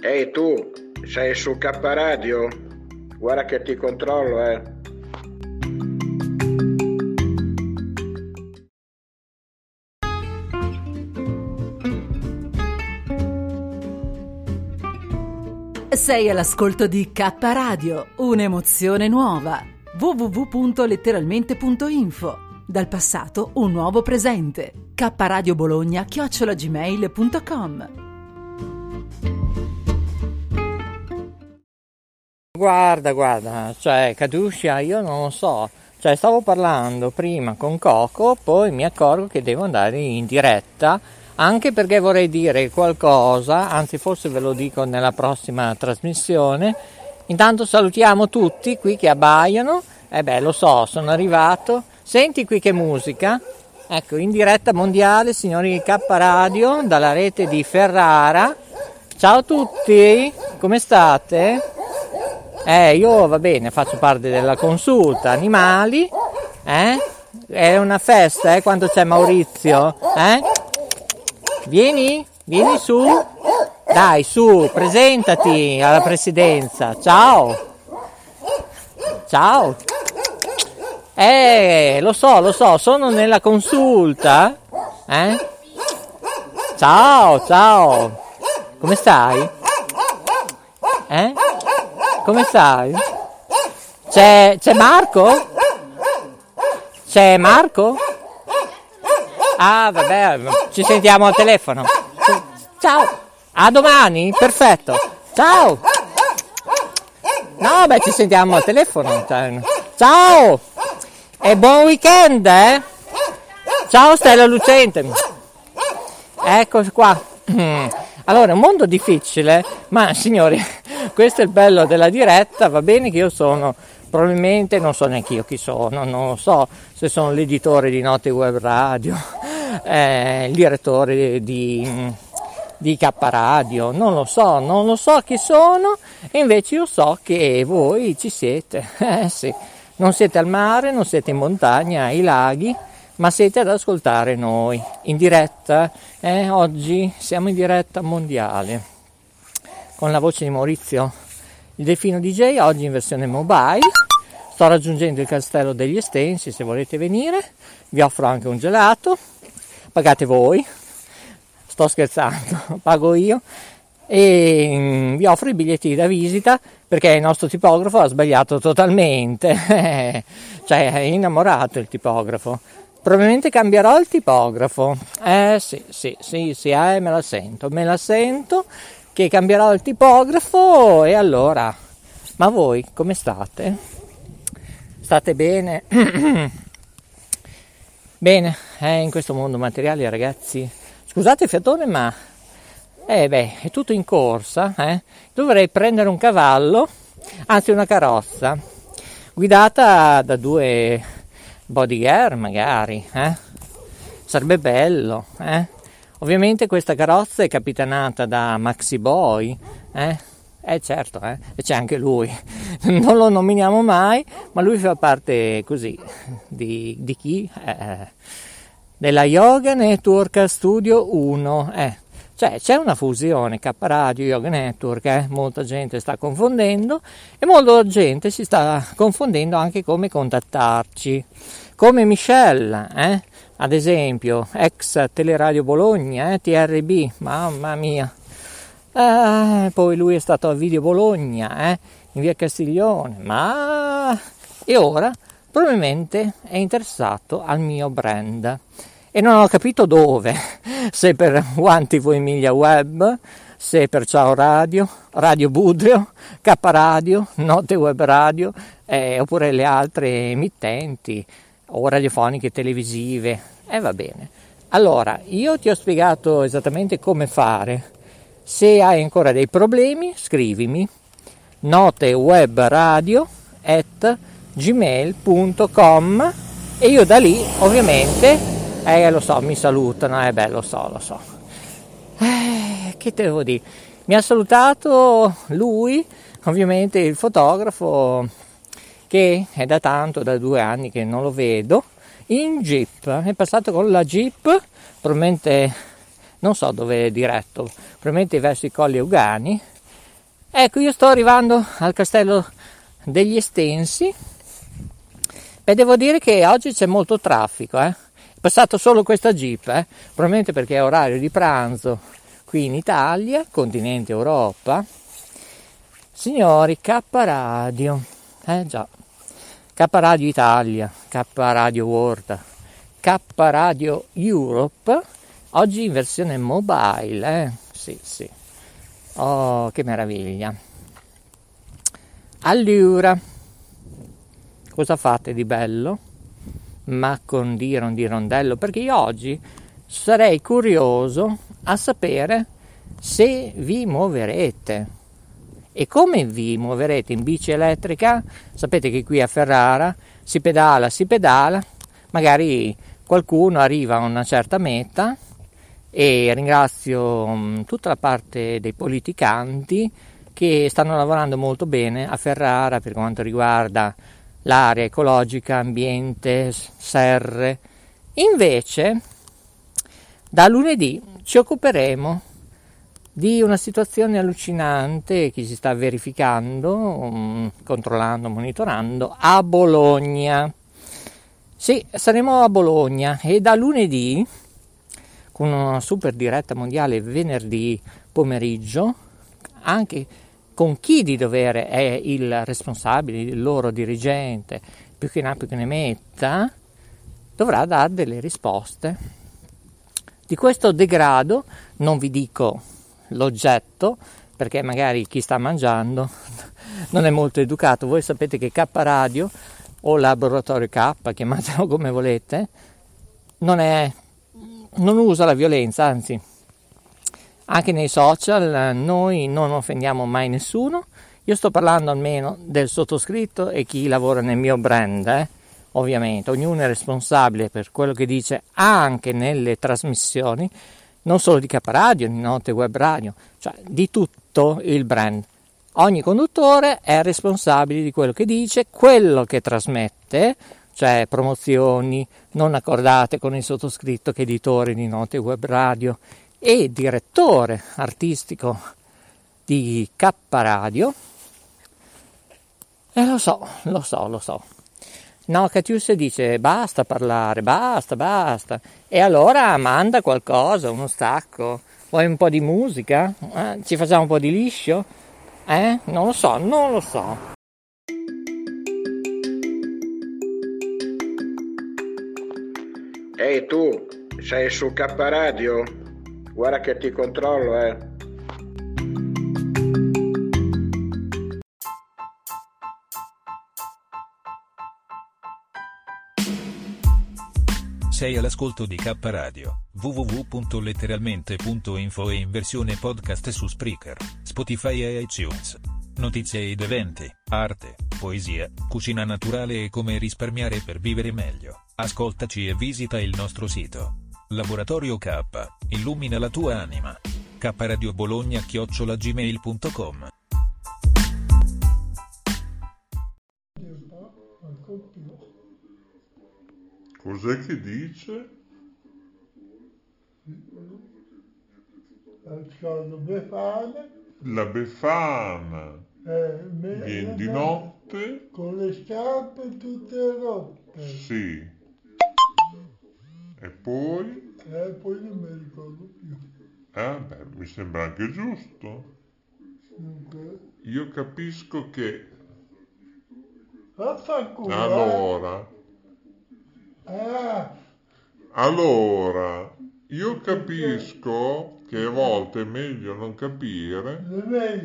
Ehi tu, sei su K Radio? Guarda che ti controllo, eh. Sei all'ascolto di K Radio, un'emozione nuova. www.letteralmente.info Dal passato un nuovo presente. K Radio Bologna chiocciolagmail.com Guarda, guarda, cioè Caduscia, io non lo so, cioè stavo parlando prima con Coco, poi mi accorgo che devo andare in diretta, anche perché vorrei dire qualcosa, anzi forse ve lo dico nella prossima trasmissione. Intanto salutiamo tutti qui che abbaiano, e eh beh lo so, sono arrivato, senti qui che musica, ecco in diretta mondiale signori K Radio dalla rete di Ferrara. Ciao a tutti, come state? Eh, io va bene, faccio parte della consulta animali, eh? È una festa, eh, quando c'è Maurizio, eh? Vieni, vieni su. Dai, su, presentati alla presidenza. Ciao. Ciao. Eh, lo so, lo so, sono nella consulta. Eh? Ciao, ciao. Come stai? Eh? Come stai? C'è, c'è Marco? C'è Marco? Ah, vabbè, ci sentiamo al telefono. Ciao. A domani? Perfetto. Ciao. No, beh, ci sentiamo al telefono. Ciao. E buon weekend, eh? Ciao Stella Lucente. Eccoci qua. Allora, un mondo difficile, ma signori, questo è il bello della diretta, va bene che io sono, probabilmente non so neanche io chi sono, non so se sono l'editore di Note Web Radio, eh, il direttore di, di K Radio, non lo so, non lo so chi sono, e invece io so che voi ci siete, eh sì, non siete al mare, non siete in montagna, ai laghi, ma siete ad ascoltare noi in diretta. Eh? Oggi siamo in diretta mondiale con la voce di Maurizio il Delfino DJ, oggi in versione mobile. Sto raggiungendo il castello degli Estensi, se volete venire, vi offro anche un gelato, pagate voi, sto scherzando, pago io e mm, vi offro i biglietti da visita perché il nostro tipografo ha sbagliato totalmente, cioè è innamorato il tipografo. Probabilmente cambierò il tipografo. Eh sì, sì, sì, sì, eh, me la sento, me la sento che cambierò il tipografo e allora, ma voi come state? State bene? bene, eh, in questo mondo materiale ragazzi, scusate il fiatone ma eh beh, è tutto in corsa, eh? dovrei prendere un cavallo, anzi una carrozza, guidata da due bodyguard magari, eh? sarebbe bello, eh? Ovviamente questa carrozza è capitanata da Maxi Boy, eh? Eh certo, eh? e c'è anche lui, non lo nominiamo mai, ma lui fa parte così, di, di chi? Eh, della Yoga Network Studio 1, eh. Cioè c'è una fusione K Radio Yoga Network, eh? molta gente sta confondendo e molta gente si sta confondendo anche come contattarci, come Michelle, eh? ad esempio ex Teleradio Bologna, eh, TRB, mamma mia. Eh, poi lui è stato a Video Bologna, eh, in via Castiglione, ma e ora probabilmente è interessato al mio brand. E non ho capito dove, se per One TV Emilia Web, se per Ciao Radio, Radio Budrio, K Radio, Note Web Radio, eh, oppure le altre emittenti o radiofoniche televisive, e eh, va bene. Allora, io ti ho spiegato esattamente come fare. Se hai ancora dei problemi, scrivimi notewebradio at gmail.com e io da lì ovviamente, eh lo so, mi salutano, eh beh lo so, lo so. Eh, che te devo dire? Mi ha salutato lui, ovviamente il fotografo, che è da tanto, da due anni che non lo vedo, in jeep, è passato con la jeep, probabilmente non so dove è diretto, probabilmente verso i colli Eugani. Ecco, io sto arrivando al castello degli Estensi. Beh, devo dire che oggi c'è molto traffico, eh. È passato solo questa jeep, eh. probabilmente perché è orario di pranzo qui in Italia, continente Europa. Signori, K Radio, eh già, K Radio Italia, K Radio World, K Radio Europe, oggi in versione mobile, eh? Sì, sì. Oh, che meraviglia. Allora, cosa fate di bello? Ma con dire di rondello, perché io oggi sarei curioso a sapere se vi muoverete. E come vi muoverete in bici elettrica? Sapete che qui a Ferrara si pedala, si pedala, magari qualcuno arriva a una certa meta e ringrazio mm, tutta la parte dei politicanti che stanno lavorando molto bene a Ferrara per quanto riguarda l'area ecologica, ambiente, serre. Invece, da lunedì ci occuperemo di una situazione allucinante che si sta verificando, um, controllando, monitorando a Bologna. Sì, saremo a Bologna e da lunedì, con una super diretta mondiale venerdì pomeriggio, anche con chi di dovere è il responsabile, il loro dirigente, più che ne ha più che ne metta, dovrà dare delle risposte. Di questo degrado non vi dico l'oggetto, perché magari chi sta mangiando non è molto educato. Voi sapete che K Radio o Laboratorio K, chiamatelo come volete, non, è, non usa la violenza, anzi anche nei social noi non offendiamo mai nessuno. Io sto parlando almeno del sottoscritto e chi lavora nel mio brand, eh? ovviamente. Ognuno è responsabile per quello che dice anche nelle trasmissioni, non solo di Caparadio, di Note Web Radio, cioè di tutto il brand. Ogni conduttore è responsabile di quello che dice, quello che trasmette, cioè promozioni non accordate con il sottoscritto che è editore di Note Web Radio e direttore artistico di K Radio. E lo so, lo so, lo so. No, Catius dice basta parlare, basta, basta. E allora manda qualcosa, uno stacco. Vuoi un po' di musica? Eh? Ci facciamo un po' di liscio? Eh? Non lo so, non lo so. Ehi tu, sei su K Radio? Guarda che ti controllo, eh. Sei all'ascolto di K Radio, www.letteralmente.info e in versione podcast su Spreaker, Spotify e iTunes. Notizie ed eventi, arte, poesia, cucina naturale e come risparmiare per vivere meglio. Ascoltaci e visita il nostro sito. Laboratorio K, illumina la tua anima. K Radio Bologna chiocciolagmail.com Cos'è che dice? Ascolto Befana. La Befana. Eh, Viene di no, notte? Con le scarpe tutte rotte. Sì. E poi? E poi non mi ricordo più. Eh, beh, mi sembra anche giusto. Dunque, Io capisco che eh. allora, Ah, allora, io capisco che a volte è meglio non capire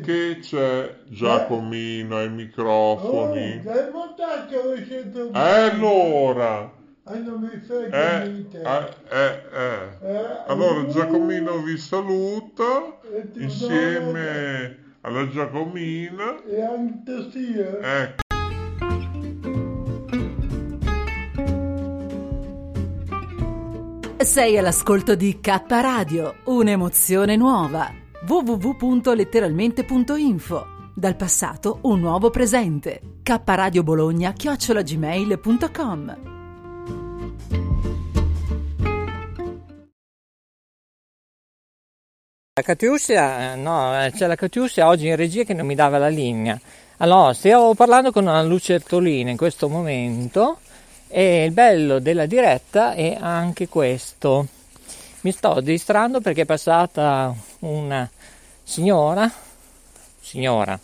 che c'è Giacomino ai Oh, microfoni. montaggio le sento Eh, allora, Ah, non mi fai Eh, niente. eh, eh, eh. Eh, Allora Giacomino vi saluta E insieme alla Giacomina. E anche sì, eh. Ecco. Sei all'ascolto di K Radio, un'emozione nuova. www.letteralmente.info Dal passato un nuovo presente. K Radio Bologna chiocciolagmail.com La Catiuscia, eh, no, eh, c'è la Catiuscia oggi in regia che non mi dava la linea. Allora, stiamo parlando con una lucertolina in questo momento e il bello della diretta è anche questo. Mi sto distrando perché è passata una signora, signora,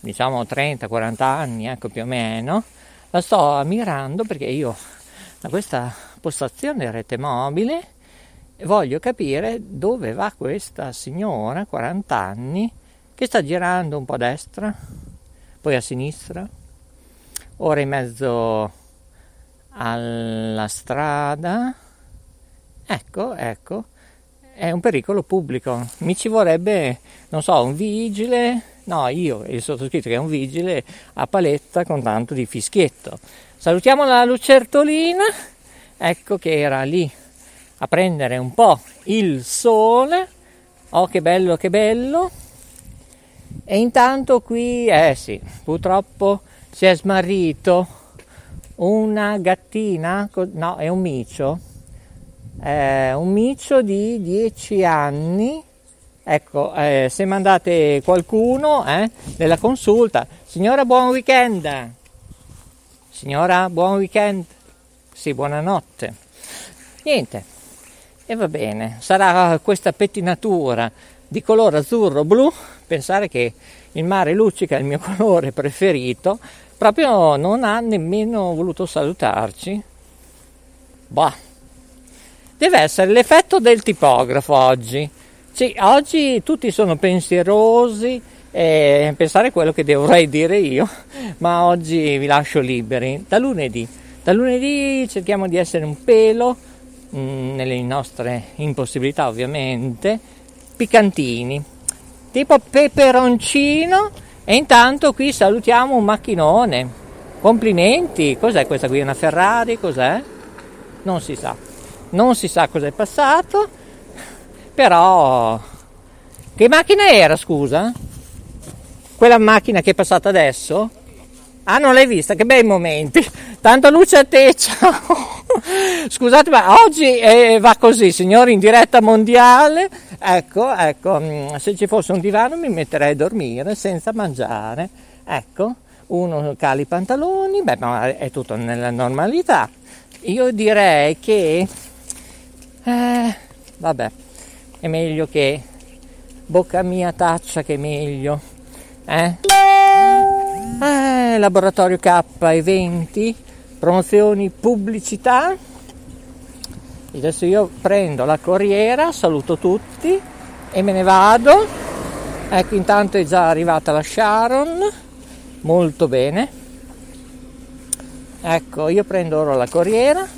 diciamo 30-40 anni, ecco più o meno, la sto ammirando perché io da questa postazione rete mobile voglio capire dove va questa signora, 40 anni, che sta girando un po' a destra, poi a sinistra, ora in mezzo alla strada. Ecco, ecco, è un pericolo pubblico. Mi ci vorrebbe, non so, un vigile, no, io, il sottoscritto che è un vigile a paletta con tanto di fischietto. Salutiamo la lucertolina, ecco che era lì a prendere un po' il sole. Oh, che bello, che bello. E intanto qui, eh sì, purtroppo si è smarrito una gattina, no, è un micio, eh, un micio di 10 anni. Ecco, eh, se mandate qualcuno eh, nella consulta, signora buon weekend, signora buon weekend, sì, buonanotte. Niente, e va bene, sarà questa pettinatura di colore azzurro-blu, pensare che il mare luccica il mio colore preferito, proprio non ha nemmeno voluto salutarci. Bah, deve essere l'effetto del tipografo oggi. Sì, oggi tutti sono pensierosi e pensare quello che dovrei dire io, ma oggi vi lascio liberi. Da lunedì, da lunedì cerchiamo di essere un pelo nelle nostre impossibilità ovviamente, piccantini, tipo peperoncino e intanto qui salutiamo un macchinone. Complimenti, cos'è questa qui? Una Ferrari? Cos'è? Non si sa, non si sa cos'è passato, però che macchina era scusa? Quella macchina che è passata adesso? Ah, non l'hai vista? Che bei momenti. Tanta luce a te, ciao. Scusate, ma oggi eh, va così, signori, in diretta mondiale. Ecco, ecco, mm, se ci fosse un divano mi metterei a dormire senza mangiare. Ecco, uno cala i pantaloni, beh, ma è tutto nella normalità. Io direi che, eh, vabbè, è meglio che bocca mia taccia che meglio, eh? Eh, laboratorio K eventi, promozioni, pubblicità. Adesso io prendo la corriera, saluto tutti e me ne vado. Ecco, intanto è già arrivata la Sharon, molto bene. Ecco, io prendo ora la corriera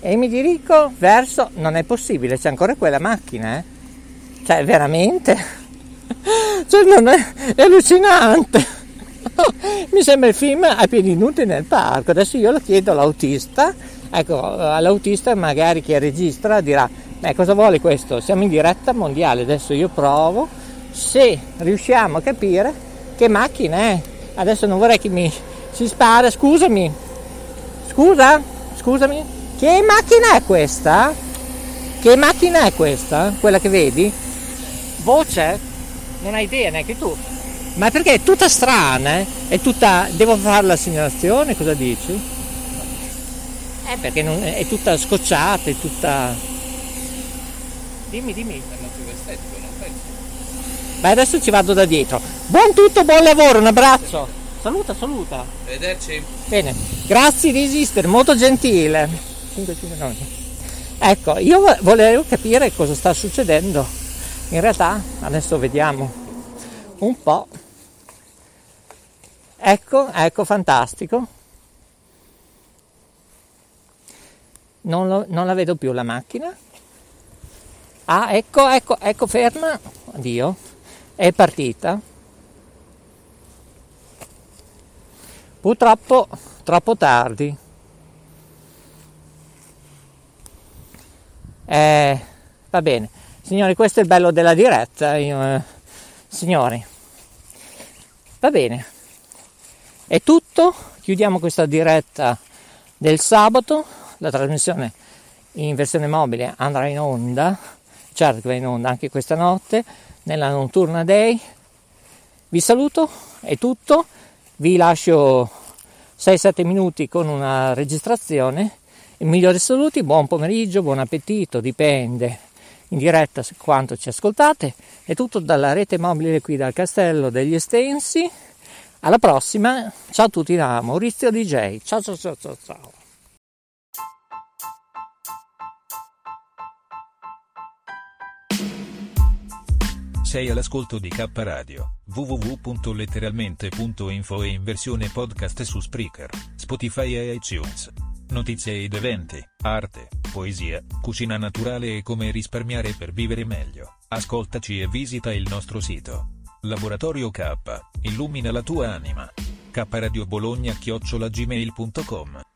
e mi dirigo verso... Non è possibile, c'è ancora quella macchina, eh? Cioè, veramente? Cioè, non è, è allucinante! Mi sembra il film a piedi nudi nel parco. Adesso io lo chiedo all'autista. Ecco, all'autista magari che registra dirà, beh, cosa vuole questo? Siamo in diretta mondiale, adesso io provo se riusciamo a capire che macchina è. Adesso non vorrei che mi si spara, scusami. Scusa? Scusami. Che macchina è questa? Che macchina è questa? Quella che vedi? Voce? Non hai idea neanche tu. Ma perché è tutta strana, eh? È tutta. Devo fare la segnalazione, cosa dici? Eh, perché non... è tutta scocciata, è tutta. Dimmi, dimmi. Beh, adesso ci vado da dietro. Buon tutto, buon lavoro, un abbraccio. Saluta, saluta. Arrivederci. Bene, grazie di esistere, molto gentile. 5, 5, 9. Ecco, io vo- volevo capire cosa sta succedendo. In realtà, adesso vediamo un po'. Ecco, ecco, fantastico. Non, lo- non la vedo più la macchina. Ah, ecco, ecco, ecco, ferma. Oddio, è partita. Purtroppo troppo tardi. Eh, va bene. Signori, questo è il bello della diretta. Io, eh, signori, va bene. È tutto. Chiudiamo questa diretta del sabato. La trasmissione in versione mobile andrà in onda. Certo va in onda anche questa notte nella notturna day. Vi saluto, è tutto. Vi lascio 6-7 minuti con una registrazione. I migliori saluti, buon pomeriggio, buon appetito, dipende in diretta quanto ci ascoltate. È tutto dalla rete mobile qui dal Castello degli Estensi. Alla prossima, ciao a tutti da Maurizio DJ. Ciao ciao ciao ciao ciao. Sei all'ascolto di K Radio, www.letteralmente.info e in versione podcast su Spreaker, Spotify e iTunes. Notizie ed eventi, arte, poesia, cucina naturale e come risparmiare per vivere meglio. Ascoltaci e visita il nostro sito. Laboratorio K, illumina la tua anima. K Radio Bologna chiocciolagmail.com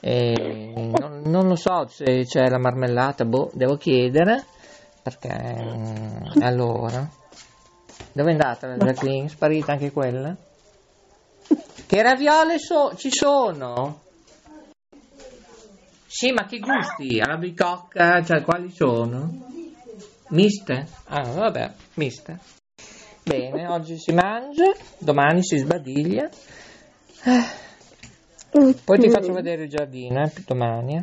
Non, non lo so se c'è la marmellata, boh, devo chiedere. Perché mm, allora. Dove è andata la Jacqueline? Sparita anche quella? Che raviole so- ci sono? Sì, ma che gusti? Alla cioè quali sono? Miste? Ah, vabbè, miste. Bene, oggi si mangia, domani si sbadiglia. Poi ti faccio vedere il giardino, eh, domani. eh.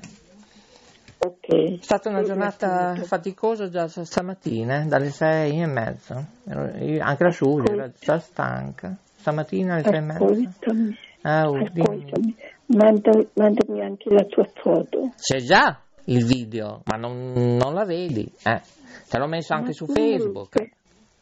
Ok. È stata una giornata faticosa già stamattina, eh, dalle sei e io- Anche la Giulia era già stanca. Stamattina alle sei e mezza. Ah, oh, dimmi. ascoltami. Manda- mandami anche la tua foto. C'è già il video, ma non, non la vedi. Eh. Te l'ho messo anche su Facebook.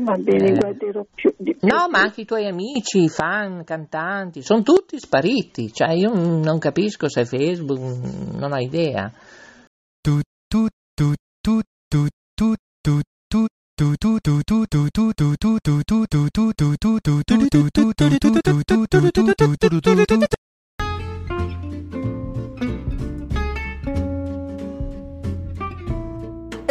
Va bene, Eh. guarderò più di più. No, ma anche i tuoi amici, i fan, cantanti, sono tutti spariti. Cioè, io non capisco se Facebook, non ho idea.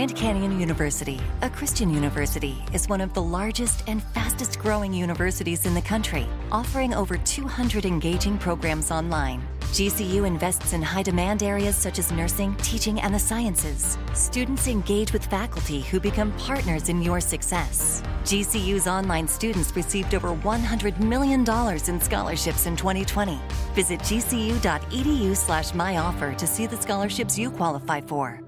Grand Canyon University, a Christian university, is one of the largest and fastest growing universities in the country, offering over 200 engaging programs online. GCU invests in high demand areas such as nursing, teaching, and the sciences. Students engage with faculty who become partners in your success. GCU's online students received over $100 million in scholarships in 2020. Visit gcu.edu slash myoffer to see the scholarships you qualify for.